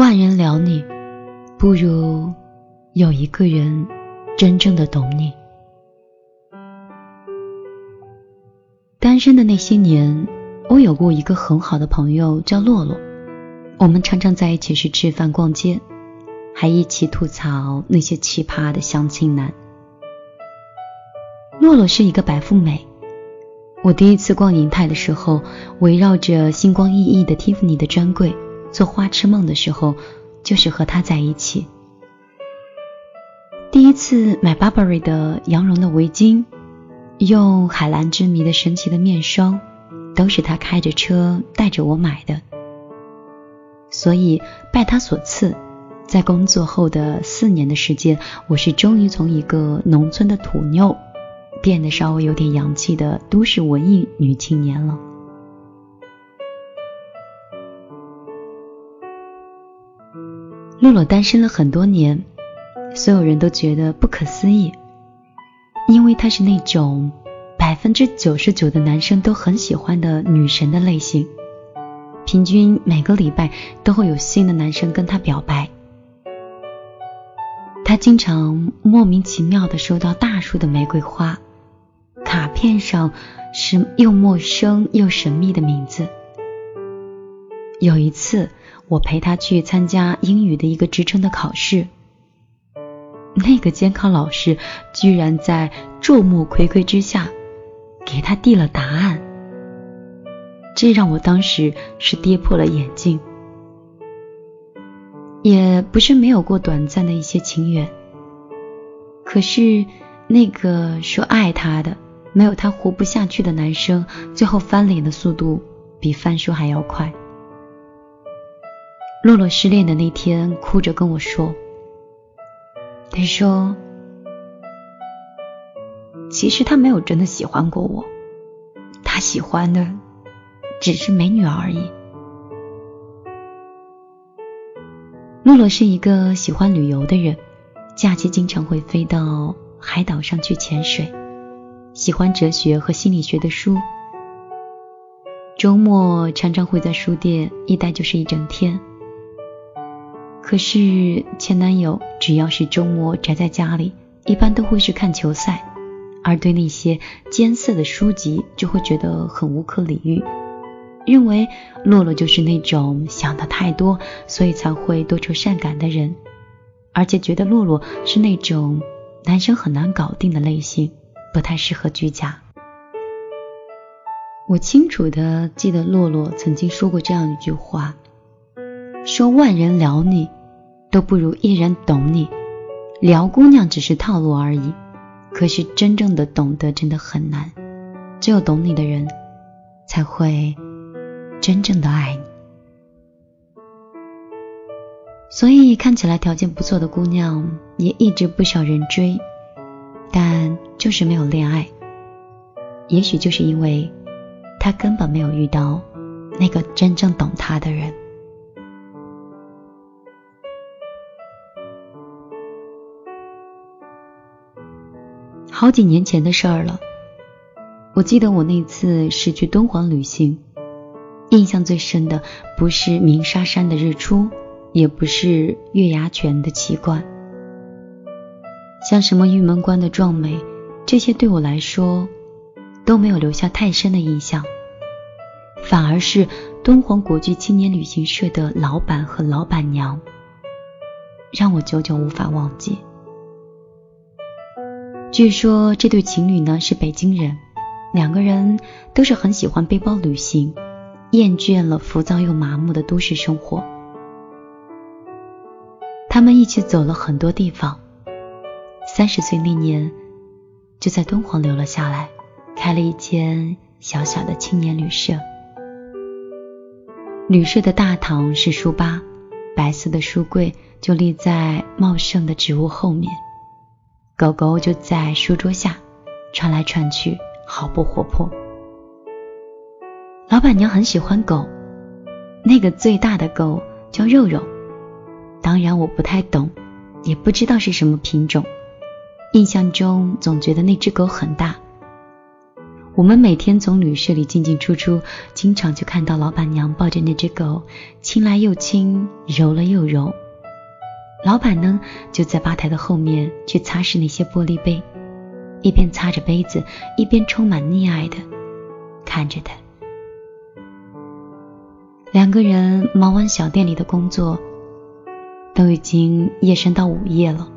万人聊你，不如有一个人真正的懂你。单身的那些年，我有过一个很好的朋友叫洛洛，我们常常在一起去吃饭、逛街，还一起吐槽那些奇葩的相亲男。洛洛是一个白富美，我第一次逛银泰的时候，围绕着星光熠熠的蒂芙尼的专柜。做花痴梦的时候，就是和他在一起。第一次买 Burberry 的羊绒的围巾，用海蓝之谜的神奇的面霜，都是他开着车带着我买的。所以拜他所赐，在工作后的四年的时间，我是终于从一个农村的土妞，变得稍微有点洋气的都市文艺女青年了。洛洛单身了很多年，所有人都觉得不可思议，因为她是那种百分之九十九的男生都很喜欢的女神的类型，平均每个礼拜都会有新的男生跟她表白。她经常莫名其妙的收到大束的玫瑰花，卡片上是又陌生又神秘的名字。有一次。我陪他去参加英语的一个职称的考试，那个监考老师居然在众目睽睽之下给他递了答案，这让我当时是跌破了眼镜。也不是没有过短暂的一些情缘，可是那个说爱他的、没有他活不下去的男生，最后翻脸的速度比翻书还要快。洛洛失恋的那天，哭着跟我说：“他说，其实他没有真的喜欢过我，他喜欢的只是美女而已。”洛洛是一个喜欢旅游的人，假期经常会飞到海岛上去潜水，喜欢哲学和心理学的书，周末常常会在书店一待就是一整天。可是前男友只要是周末宅在家里，一般都会去看球赛，而对那些艰涩的书籍就会觉得很无可理喻，认为洛洛就是那种想的太多，所以才会多愁善感的人，而且觉得洛洛是那种男生很难搞定的类型，不太适合居家。我清楚的记得洛洛曾经说过这样一句话，说万人聊你。都不如一人懂你，撩姑娘只是套路而已。可是真正的懂得真的很难，只有懂你的人才会真正的爱你。所以看起来条件不错的姑娘也一直不少人追，但就是没有恋爱。也许就是因为她根本没有遇到那个真正懂她的人。好几年前的事儿了，我记得我那次是去敦煌旅行，印象最深的不是鸣沙山的日出，也不是月牙泉的奇观，像什么玉门关的壮美，这些对我来说都没有留下太深的印象，反而是敦煌国际青年旅行社的老板和老板娘，让我久久无法忘记。据说这对情侣呢是北京人，两个人都是很喜欢背包旅行，厌倦了浮躁又麻木的都市生活。他们一起走了很多地方，三十岁那年就在敦煌留了下来，开了一间小小的青年旅社。旅社的大堂是书吧，白色的书柜就立在茂盛的植物后面。狗狗就在书桌下窜来窜去，好不活泼。老板娘很喜欢狗，那个最大的狗叫肉肉，当然我不太懂，也不知道是什么品种。印象中总觉得那只狗很大。我们每天从旅社里进进出出，经常就看到老板娘抱着那只狗，亲来又亲，揉了又揉。老板呢，就在吧台的后面去擦拭那些玻璃杯，一边擦着杯子，一边充满溺爱的看着他。两个人忙完小店里的工作，都已经夜深到午夜了，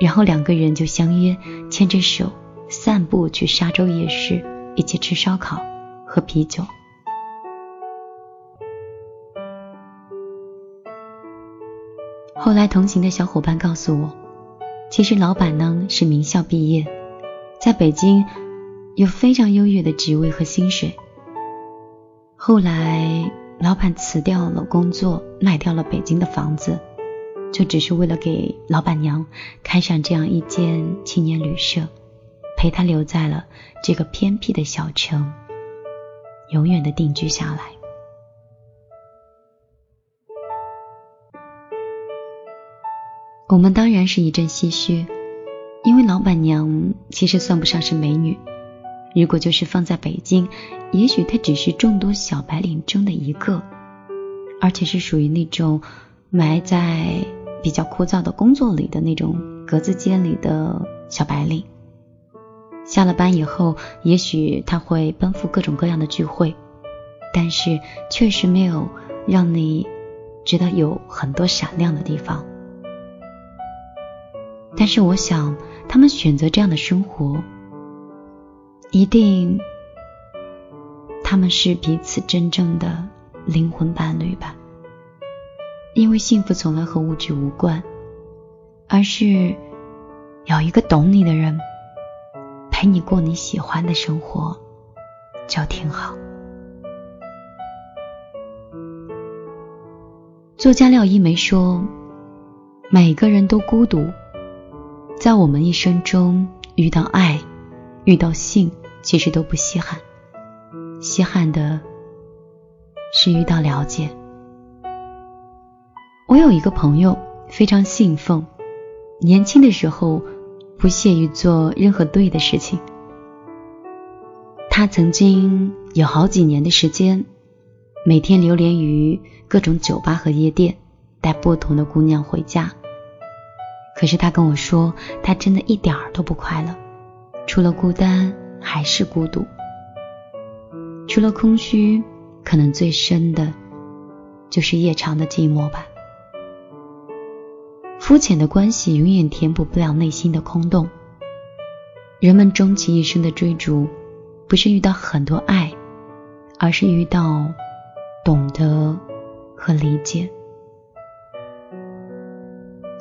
然后两个人就相约牵着手散步去沙洲夜市，一起吃烧烤、喝啤酒。后来同行的小伙伴告诉我，其实老板呢是名校毕业，在北京有非常优越的职位和薪水。后来老板辞掉了工作，卖掉了北京的房子，就只是为了给老板娘开上这样一间青年旅社，陪她留在了这个偏僻的小城，永远的定居下来。我们当然是一阵唏嘘，因为老板娘其实算不上是美女。如果就是放在北京，也许她只是众多小白领中的一个，而且是属于那种埋在比较枯燥的工作里的那种格子间里的小白领。下了班以后，也许她会奔赴各种各样的聚会，但是确实没有让你觉得有很多闪亮的地方。但是我想，他们选择这样的生活，一定他们是彼此真正的灵魂伴侣吧？因为幸福从来和物质无关，而是有一个懂你的人陪你过你喜欢的生活，就挺好。作家廖一梅说：“每个人都孤独。”在我们一生中，遇到爱，遇到性，其实都不稀罕。稀罕的是遇到了解。我有一个朋友非常信奉，年轻的时候不屑于做任何对的事情。他曾经有好几年的时间，每天流连于各种酒吧和夜店，带不同的姑娘回家。可是他跟我说，他真的一点儿都不快乐，除了孤单还是孤独，除了空虚，可能最深的就是夜长的寂寞吧。肤浅的关系永远填补不了内心的空洞。人们终其一生的追逐，不是遇到很多爱，而是遇到懂得和理解。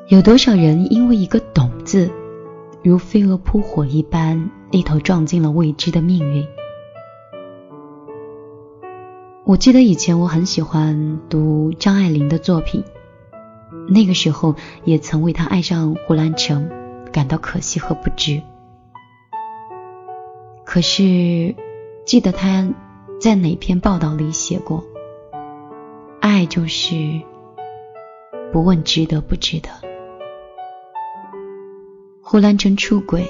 有多少人因为一个“懂”字，如飞蛾扑火一般，一头撞进了未知的命运？我记得以前我很喜欢读张爱玲的作品，那个时候也曾为她爱上胡兰成感到可惜和不值。可是记得她在哪篇报道里写过：“爱就是不问值得不值得。”胡兰成出轨，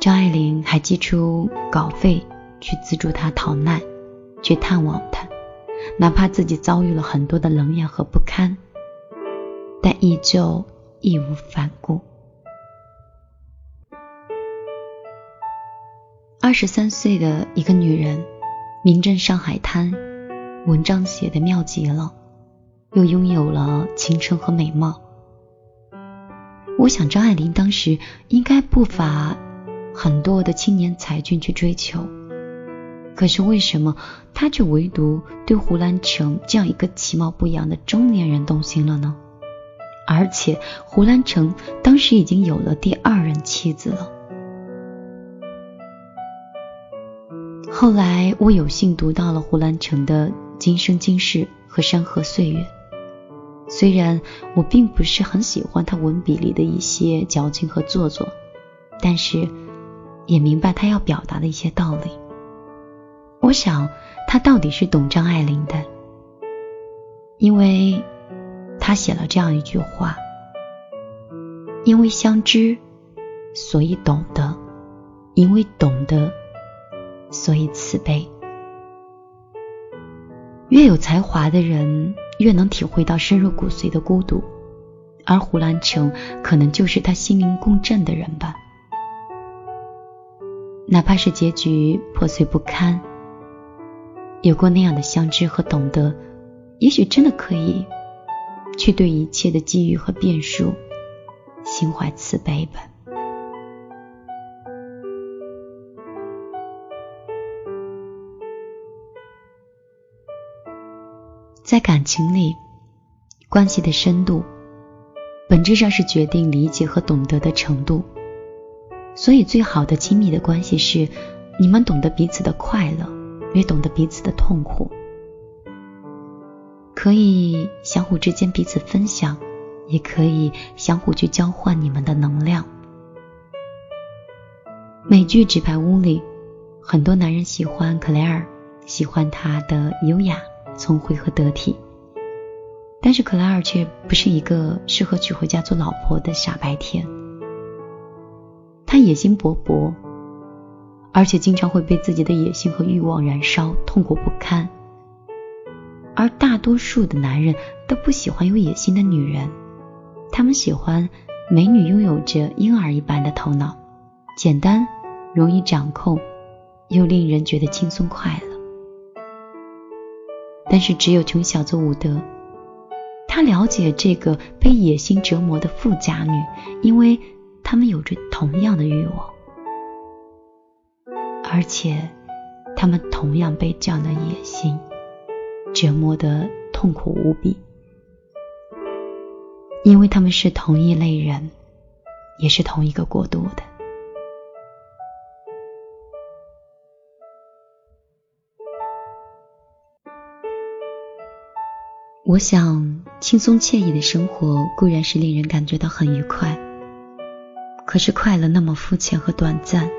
张爱玲还寄出稿费去资助他逃难，去探望他，哪怕自己遭遇了很多的冷眼和不堪，但依旧义无反顾。二十三岁的一个女人，名震上海滩，文章写的妙极了，又拥有了青春和美貌。我想张爱玲当时应该不乏很多的青年才俊去追求，可是为什么她却唯独对胡兰成这样一个其貌不扬的中年人动心了呢？而且胡兰成当时已经有了第二任妻子了。后来我有幸读到了胡兰成的《今生今世》和《山河岁月》。虽然我并不是很喜欢他文笔里的一些矫情和做作，但是也明白他要表达的一些道理。我想他到底是懂张爱玲的，因为他写了这样一句话：“因为相知，所以懂得；因为懂得，所以慈悲。越有才华的人，越能体会到深入骨髓的孤独，而胡兰成可能就是他心灵共振的人吧。哪怕是结局破碎不堪，有过那样的相知和懂得，也许真的可以去对一切的机遇和变数心怀慈悲吧。感情里，关系的深度本质上是决定理解和懂得的程度。所以，最好的亲密的关系是你们懂得彼此的快乐，也懂得彼此的痛苦，可以相互之间彼此分享，也可以相互去交换你们的能量。美剧《纸牌屋》里，很多男人喜欢克莱尔，喜欢她的优雅、聪慧和得体，但是克莱尔却不是一个适合娶回家做老婆的傻白甜。他野心勃勃，而且经常会被自己的野心和欲望燃烧，痛苦不堪。而大多数的男人都不喜欢有野心的女人，他们喜欢美女拥有着婴儿一般的头脑，简单、容易掌控，又令人觉得轻松快乐。但是只有穷小子伍德，他了解这个被野心折磨的富家女，因为。他们有着同样的欲望，而且他们同样被这样的野心折磨得痛苦无比，因为他们是同一类人，也是同一个国度的。我想，轻松惬意的生活固然是令人感觉到很愉快。可是快乐那么肤浅和短暂，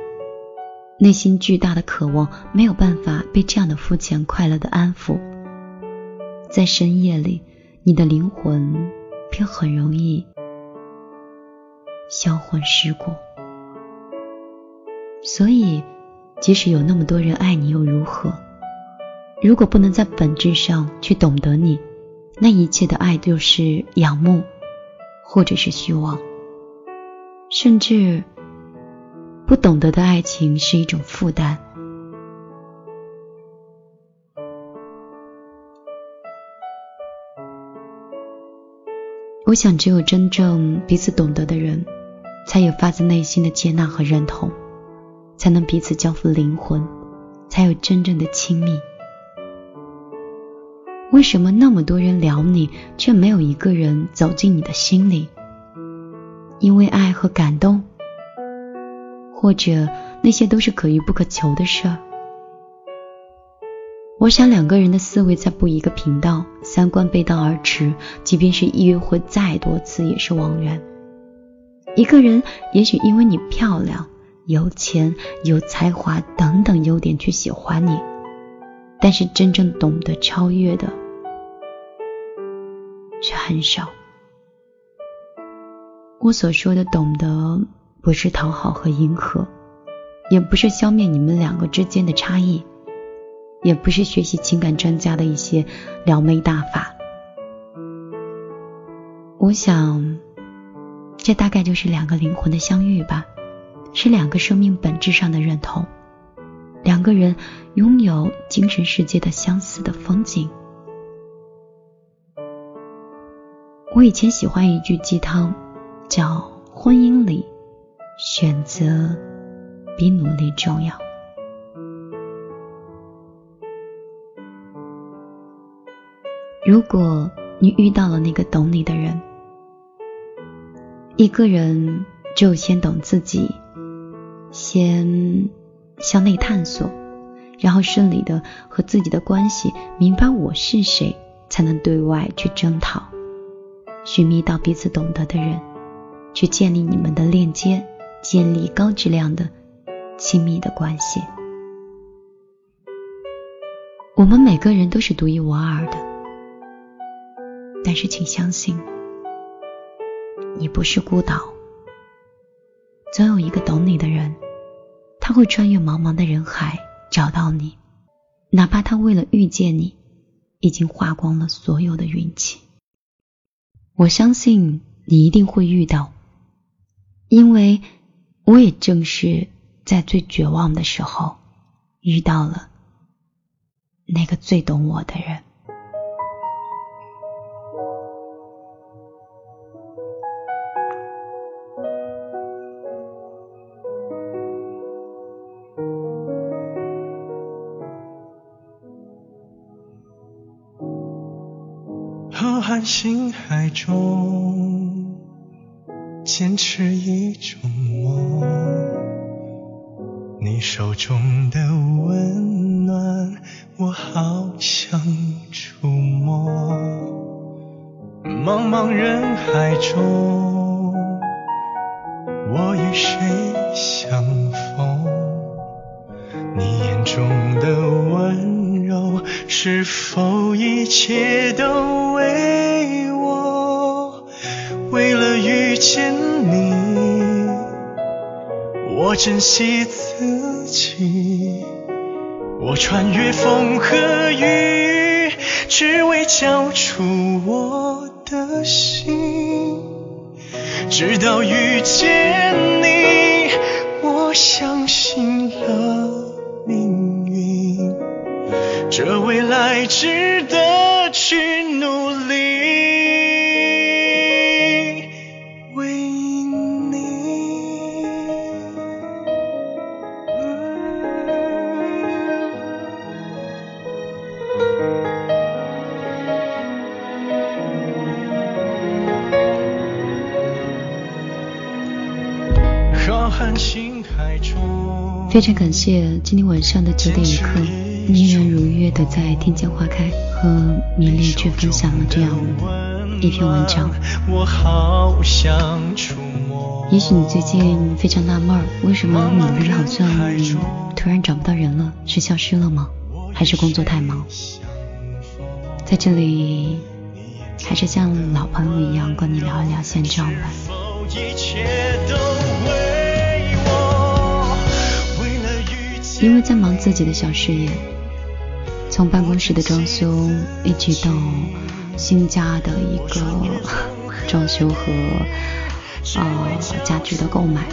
内心巨大的渴望没有办法被这样的肤浅快乐的安抚，在深夜里，你的灵魂便很容易销魂蚀骨。所以，即使有那么多人爱你又如何？如果不能在本质上去懂得你，那一切的爱就是仰慕，或者是虚妄。甚至不懂得的爱情是一种负担。我想，只有真正彼此懂得的人，才有发自内心的接纳和认同，才能彼此交付灵魂，才有真正的亲密。为什么那么多人聊你，却没有一个人走进你的心里？因为爱和感动，或者那些都是可遇不可求的事儿。我想两个人的思维在不一个频道，三观背道而驰，即便是约会再多次也是枉然。一个人也许因为你漂亮、有钱、有才华等等优点去喜欢你，但是真正懂得超越的却很少。我所说的懂得，不是讨好和迎合，也不是消灭你们两个之间的差异，也不是学习情感专家的一些撩妹大法。我想，这大概就是两个灵魂的相遇吧，是两个生命本质上的认同，两个人拥有精神世界的相似的风景。我以前喜欢一句鸡汤。叫婚姻里，选择比努力重要。如果你遇到了那个懂你的人，一个人就先懂自己，先向内探索，然后顺利的和自己的关系，明白我是谁，才能对外去征讨，寻觅到彼此懂得的人。去建立你们的链接，建立高质量的亲密的关系。我们每个人都是独一无二的，但是请相信，你不是孤岛，总有一个懂你的人，他会穿越茫茫的人海，找到你，哪怕他为了遇见你，已经花光了所有的运气。我相信你一定会遇到，因为我也正是在最绝望的时候遇到了那个最懂我的人。中，坚持一种梦。你手中的温暖，我好想触摸。茫茫人海中，我与谁相逢？你眼中的温柔，是否一切都为？见你，我珍惜自己，我穿越风和雨，只为交出我的心。直到遇见你，我相信了命运，这未来值得非常感谢今天晚上的九点一刻，你依然如约的在天见花开和米粒去分享了这样一篇文章。也许你最近非常纳闷，为什么米粒好像突然找不到人了？是消失了吗？还是工作太忙？在这里，还是像老朋友一样跟你聊一聊现状吧。因为在忙自己的小事业，从办公室的装修，一直到新家的一个装修和呃家具的购买，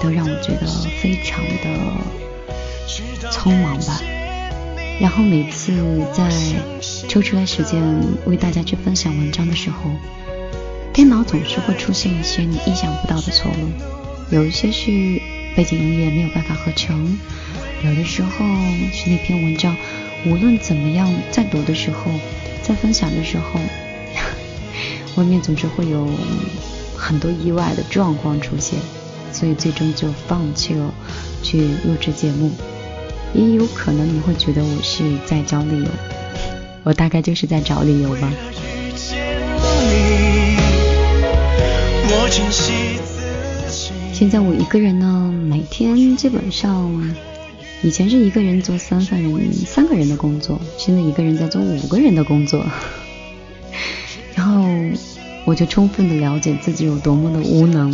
都让我觉得非常的匆忙吧。然后每次在抽出来时间为大家去分享文章的时候，电脑总是会出现一些你意想不到的错误，有一些是背景音乐没有办法合成。有的时候是那篇文章，无论怎么样，在读的时候，在分享的时候，外面总是会有很多意外的状况出现，所以最终就放弃了去录制节目。也有可能你会觉得我是在找理由，我大概就是在找理由吧。现在我一个人呢，每天基本上。以前是一个人做三份、三个人的工作，现在一个人在做五个人的工作，然后我就充分的了解自己有多么的无能，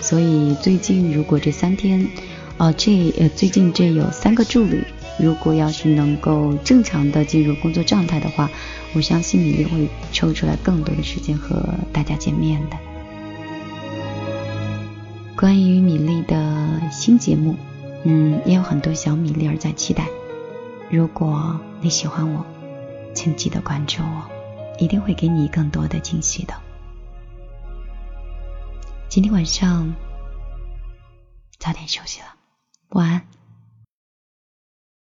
所以最近如果这三天，啊这呃最近这有三个助理，如果要是能够正常的进入工作状态的话，我相信你也会抽出来更多的时间和大家见面的。关于米粒的新节目。嗯，也有很多小米粒儿在期待。如果你喜欢我，请记得关注我，一定会给你更多的惊喜的。今天晚上早点休息了，晚安。